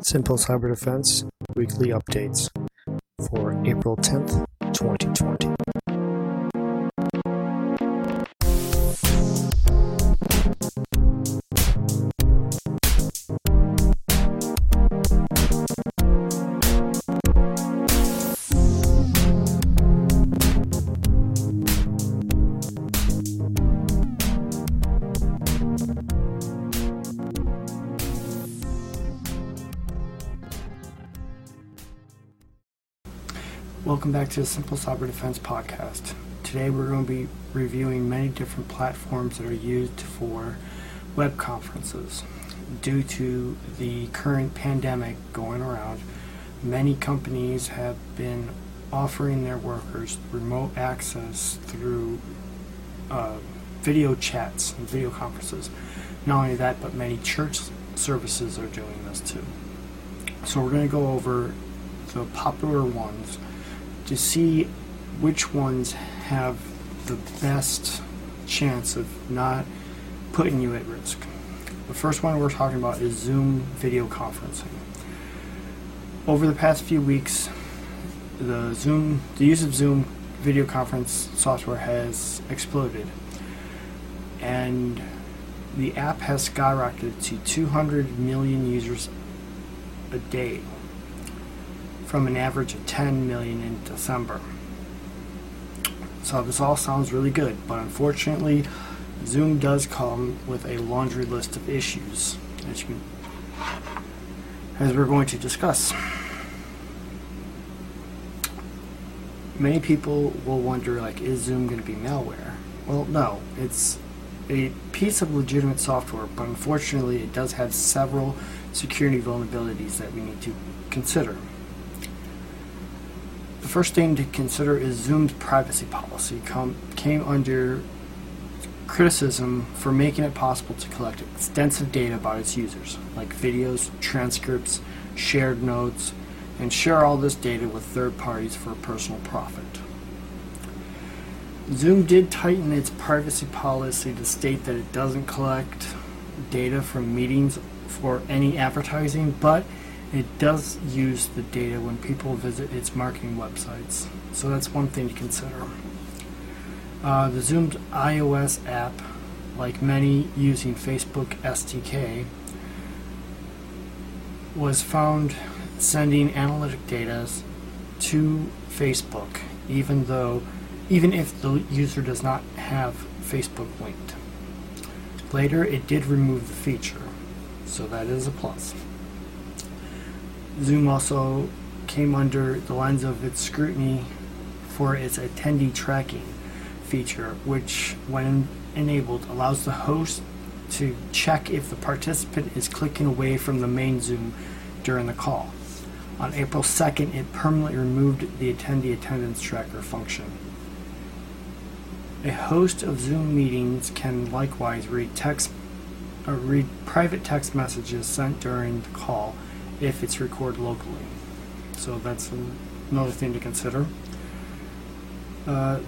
Simple Cyber Defense weekly updates for April 10th, 2020. Welcome back to the Simple Cyber Defense podcast. Today we're going to be reviewing many different platforms that are used for web conferences. Due to the current pandemic going around, many companies have been offering their workers remote access through uh, video chats and video conferences. Not only that, but many church services are doing this too. So we're going to go over the popular ones to see which ones have the best chance of not putting you at risk. The first one we're talking about is Zoom video conferencing. Over the past few weeks, the Zoom, the use of Zoom video conference software has exploded, and the app has skyrocketed to 200 million users a day from an average of 10 million in December. So this all sounds really good, but unfortunately, Zoom does come with a laundry list of issues, as, you, as we're going to discuss. Many people will wonder, like, is Zoom going to be malware? Well, no, it's a piece of legitimate software, but unfortunately, it does have several security vulnerabilities that we need to consider. First thing to consider is Zoom's privacy policy come, came under criticism for making it possible to collect extensive data about its users, like videos, transcripts, shared notes, and share all this data with third parties for personal profit. Zoom did tighten its privacy policy to state that it doesn't collect data from meetings for any advertising, but it does use the data when people visit its marketing websites, so that's one thing to consider. Uh, the Zoom's iOS app, like many using Facebook SDK, was found sending analytic data to Facebook, even though, even if the user does not have Facebook linked. Later, it did remove the feature, so that is a plus. Zoom also came under the lens of its scrutiny for its attendee tracking feature, which, when enabled, allows the host to check if the participant is clicking away from the main Zoom during the call. On April 2nd, it permanently removed the attendee attendance tracker function. A host of Zoom meetings can likewise read text or read private text messages sent during the call if it's recorded locally. So that's another thing to consider. Uh,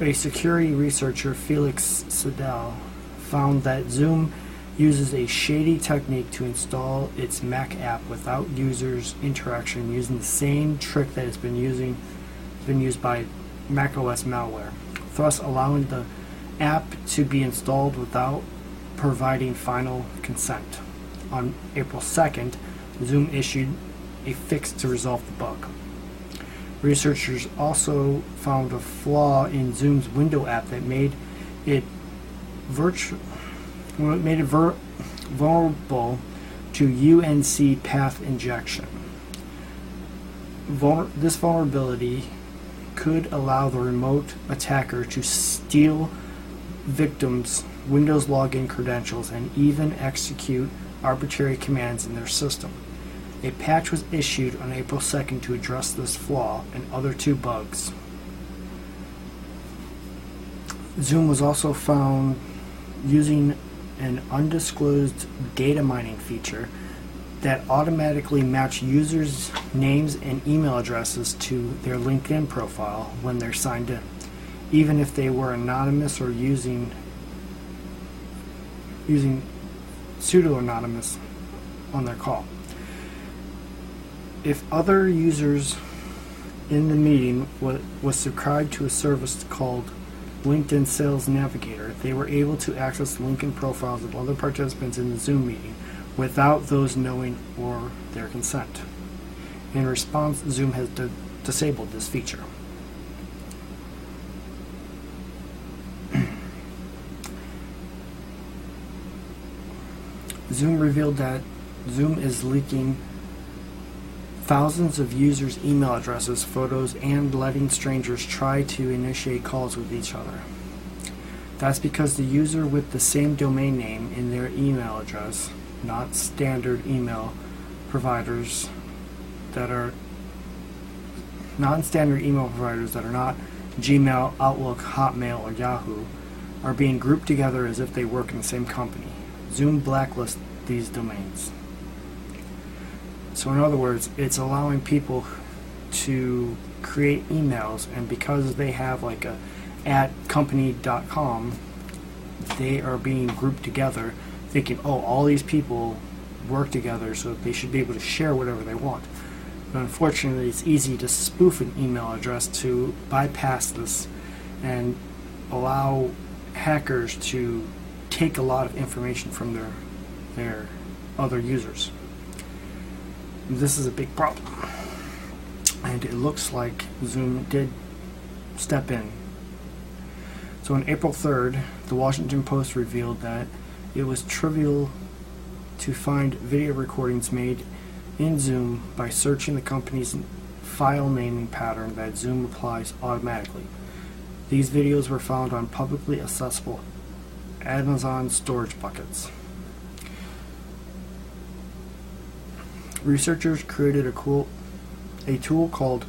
a security researcher, Felix Seidel, found that Zoom uses a shady technique to install its Mac app without users' interaction using the same trick that has been using been used by macOS malware, thus allowing the app to be installed without providing final consent on April 2nd, Zoom issued a fix to resolve the bug. Researchers also found a flaw in Zoom's window app that made it virtual made it vulnerable to UNC path injection. This vulnerability could allow the remote attacker to steal victims' Windows login credentials and even execute arbitrary commands in their system. A patch was issued on April 2nd to address this flaw and other two bugs. Zoom was also found using an undisclosed data mining feature that automatically match users' names and email addresses to their LinkedIn profile when they're signed in, even if they were anonymous or using using pseudo anonymous on their call. if other users in the meeting was, was subscribed to a service called LinkedIn Sales Navigator, they were able to access LinkedIn profiles of other participants in the Zoom meeting without those knowing or their consent. In response, Zoom has di- disabled this feature. Zoom revealed that Zoom is leaking thousands of users' email addresses, photos, and letting strangers try to initiate calls with each other. That's because the user with the same domain name in their email address, not standard email providers that are non-standard email providers that are not Gmail, Outlook, Hotmail, or Yahoo, are being grouped together as if they work in the same company. Zoom blacklists these domains. So, in other words, it's allowing people to create emails, and because they have like a at company.com, they are being grouped together, thinking, oh, all these people work together, so they should be able to share whatever they want. But unfortunately, it's easy to spoof an email address to bypass this and allow hackers to take a lot of information from their their other users. This is a big problem. And it looks like Zoom did step in. So on April 3rd, the Washington Post revealed that it was trivial to find video recordings made in Zoom by searching the company's file naming pattern that Zoom applies automatically. These videos were found on publicly accessible Amazon storage buckets. Researchers created a cool a tool called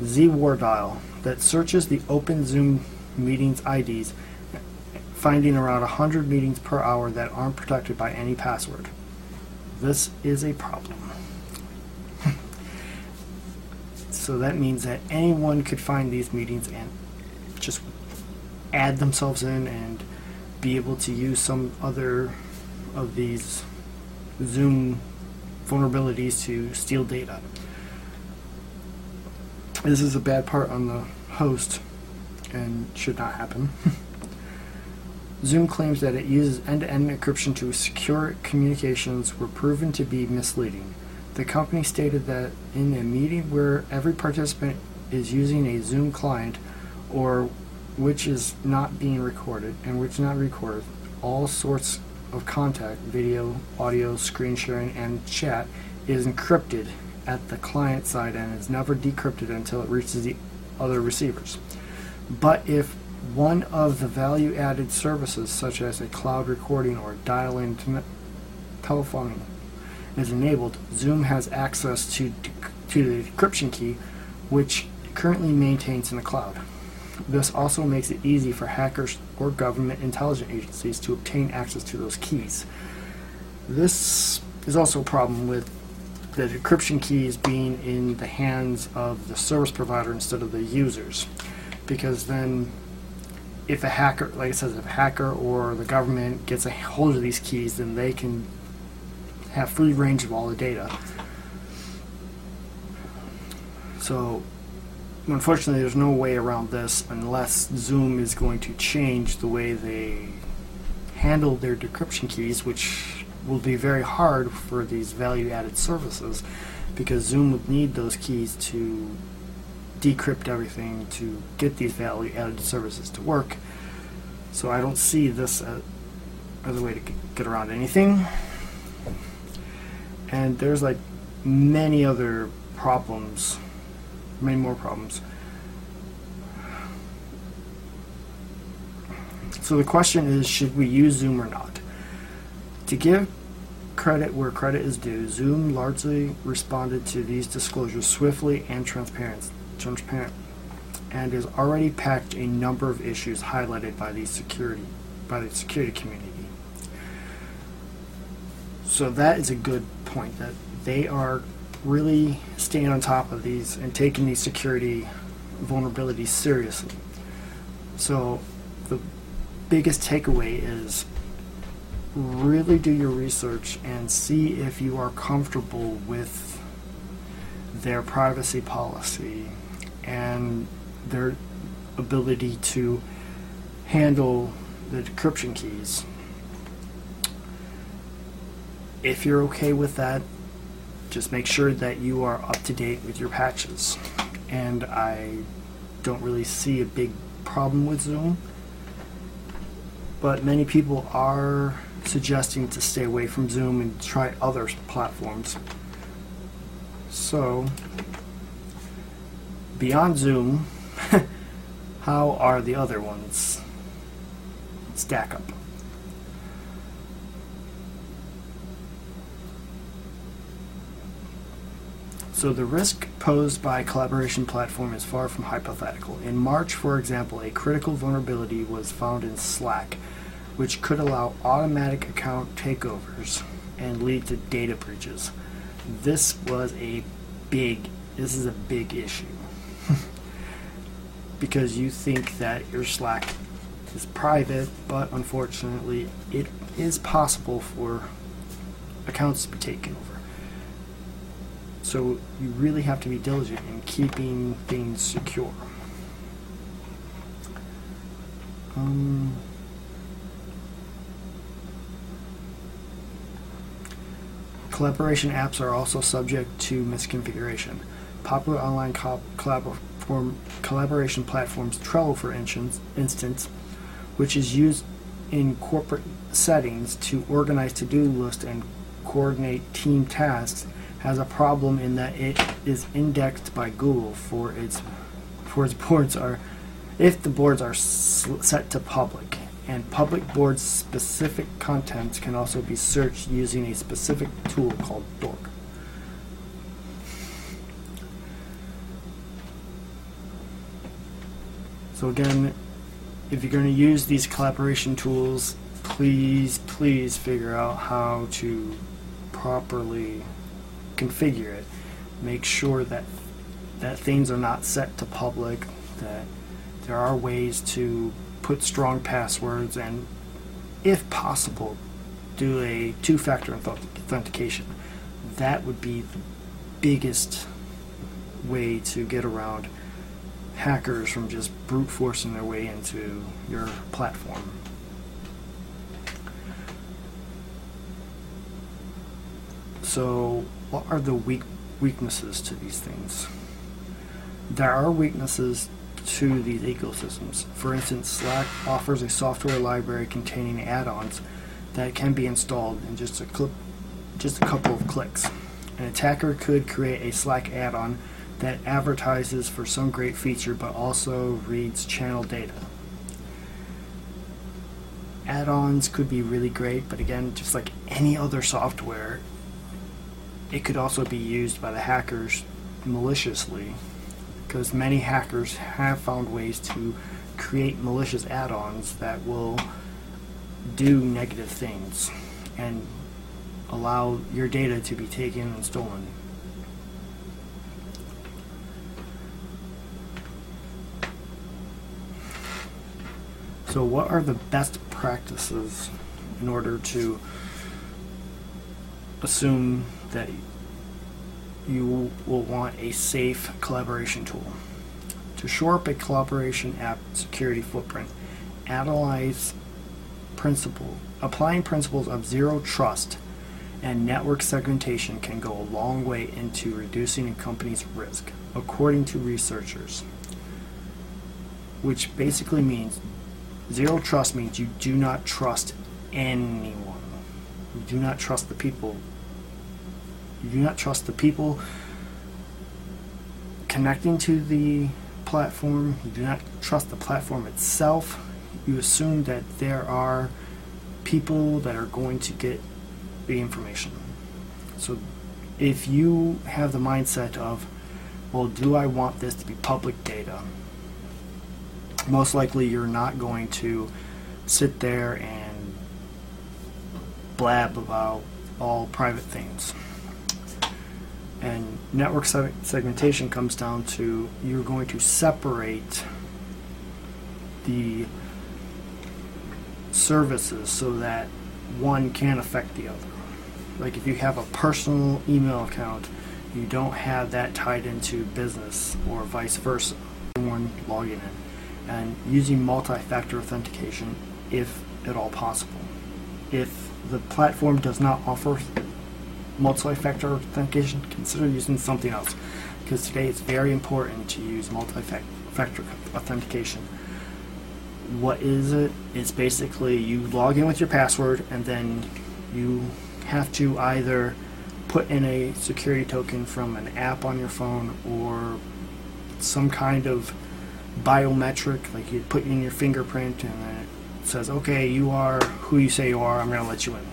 ZWarDial that searches the open Zoom meetings IDs, finding around 100 meetings per hour that aren't protected by any password. This is a problem. so that means that anyone could find these meetings and just add themselves in and be able to use some other of these Zoom vulnerabilities to steal data. This is a bad part on the host and should not happen. Zoom claims that it uses end to end encryption to secure communications were proven to be misleading. The company stated that in a meeting where every participant is using a Zoom client or which is not being recorded and which not recorded, all sorts of contact, video, audio, screen sharing, and chat is encrypted at the client side and is never decrypted until it reaches the other receivers. But if one of the value added services, such as a cloud recording or dial in telephone, is enabled, Zoom has access to, to the encryption key, which currently maintains in the cloud. This also makes it easy for hackers or government intelligence agencies to obtain access to those keys. This is also a problem with the encryption keys being in the hands of the service provider instead of the users. Because then, if a hacker, like I said, if a hacker or the government gets a hold of these keys, then they can have free range of all the data. So, unfortunately, there's no way around this unless Zoom is going to change the way they handle their decryption keys, which will be very hard for these value added services because Zoom would need those keys to decrypt everything to get these value added services to work. So I don't see this as, a way to get around anything. And there's like many other problems many more problems. So the question is, should we use Zoom or not? To give credit where credit is due, Zoom largely responded to these disclosures swiftly and transparent, and has already packed a number of issues highlighted by the security by the security community. So that is a good point that they are really staying on top of these and taking these security vulnerabilities seriously. So the biggest takeaway is really do your research and see if you are comfortable with their privacy policy and their ability to handle the decryption keys. If you're okay with that, just make sure that you are up to date with your patches. And I don't really see a big problem with Zoom, but many people are suggesting to stay away from Zoom and try other platforms. So, beyond Zoom, how are the other ones stack up? So the risk posed by collaboration platform is far from hypothetical. In March, for example, a critical vulnerability was found in Slack, which could allow automatic account takeovers and lead to data breaches. This was a big this is a big issue. because you think that your Slack is private, but unfortunately it is possible for accounts to be taken over. So you really have to be diligent in keeping things secure. Um, collaboration apps are also subject to misconfiguration. Popular online co- collab- collaboration platforms, Trello for instance, which is used in corporate settings to organize to-do lists and coordinate team tasks, has a problem in that it is indexed by Google for its for its boards are if the boards are set to public and public boards specific contents can also be searched using a specific tool called Dork. So again, if you're going to use these collaboration tools, please, please figure out how to properly configure it. Make sure that that things are not set to public, that there are ways to put strong passwords and if possible do a two-factor authentication. That would be the biggest way to get around hackers from just brute forcing their way into your platform. So what are the weak weaknesses to these things? There are weaknesses to these ecosystems. For instance, Slack offers a software library containing add-ons that can be installed in just a clip, just a couple of clicks. An attacker could create a Slack add-on that advertises for some great feature but also reads channel data. Add-ons could be really great, but again, just like any other software, it could also be used by the hackers maliciously because many hackers have found ways to create malicious add-ons that will do negative things and allow your data to be taken and stolen. So what are the best practices in order to assume that you will want a safe collaboration tool. To shore up a collaboration app security footprint, analyze principle, applying principles of zero trust and network segmentation can go a long way into reducing a company's risk, according to researchers. Which basically means zero trust means you do not trust anyone. You do not trust the people you do not trust the people connecting to the platform. You do not trust the platform itself. You assume that there are people that are going to get the information. So if you have the mindset of, well, do I want this to be public data? Most likely you're not going to sit there and blab about all private things. And network segmentation comes down to you're going to separate the services so that one can't affect the other. Like if you have a personal email account, you don't have that tied into business or vice versa. Everyone logging in and using multi-factor authentication if at all possible. If the platform does not offer multi-factor authentication, consider using something else because today it's very important to use multi-factor authentication. What is it? It's basically you log in with your password and then you have to either put in a security token from an app on your phone or some kind of biometric, like you put in your fingerprint and then it says, okay, you are who you say you are, I'm going to let you in.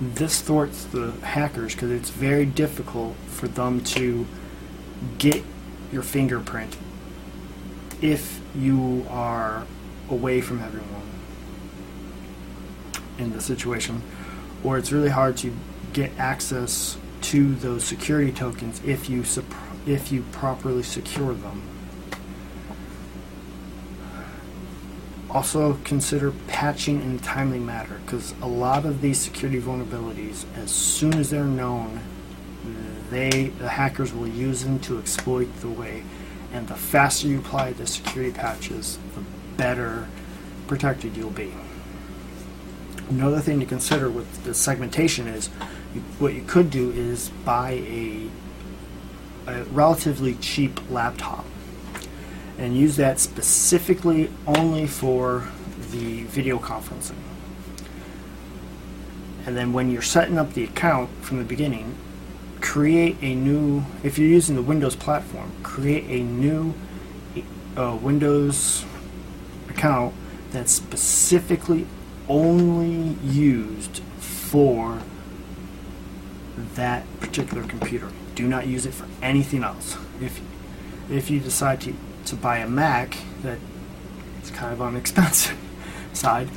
This thwarts the hackers because it's very difficult for them to get your fingerprint if you are away from everyone in the situation, or it's really hard to get access to those security tokens if you if you properly secure them. Also consider patching in a timely manner because a lot of these security vulnerabilities, as soon as they're known, they the hackers will use them to exploit the way. And the faster you apply the security patches, the better protected you'll be. Another thing to consider with the segmentation is you, what you could do is buy a, a relatively cheap laptop and use that specifically only for the video conferencing. And then when you're setting up the account from the beginning, create a new, if you're using the Windows platform, create a new uh, Windows account that's specifically only used for that particular computer. Do not use it for anything else. If if you decide to to buy a Mac that is kind of on the expensive side,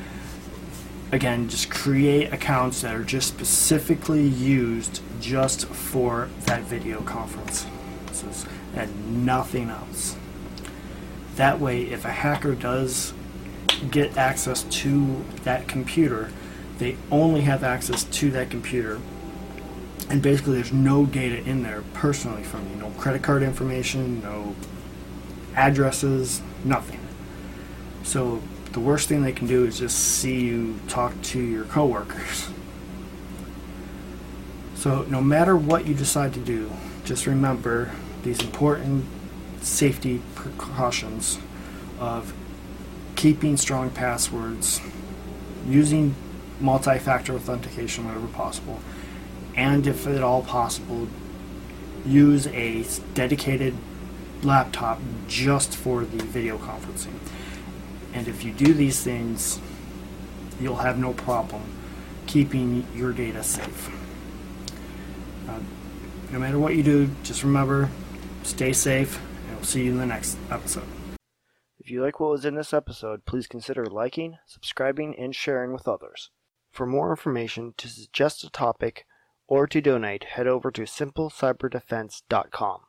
again, just create accounts that are just specifically used just for that video conference and nothing else. That way, if a hacker does get access to that computer, they only have access to that computer. And basically, there's no data in there personally from you. No credit card information, no addresses, nothing. So the worst thing they can do is just see you talk to your coworkers. So no matter what you decide to do, just remember these important safety precautions of keeping strong passwords, using multi-factor authentication whenever possible, and if at all possible, use a dedicated laptop just for the video conferencing. And if you do these things, you'll have no problem keeping your data safe. Uh, no matter what you do, just remember, stay safe, and we'll see you in the next episode. If you like what was in this episode, please consider liking, subscribing, and sharing with others. For more information, to suggest a topic, or to donate, head over to simplecyberdefense.com.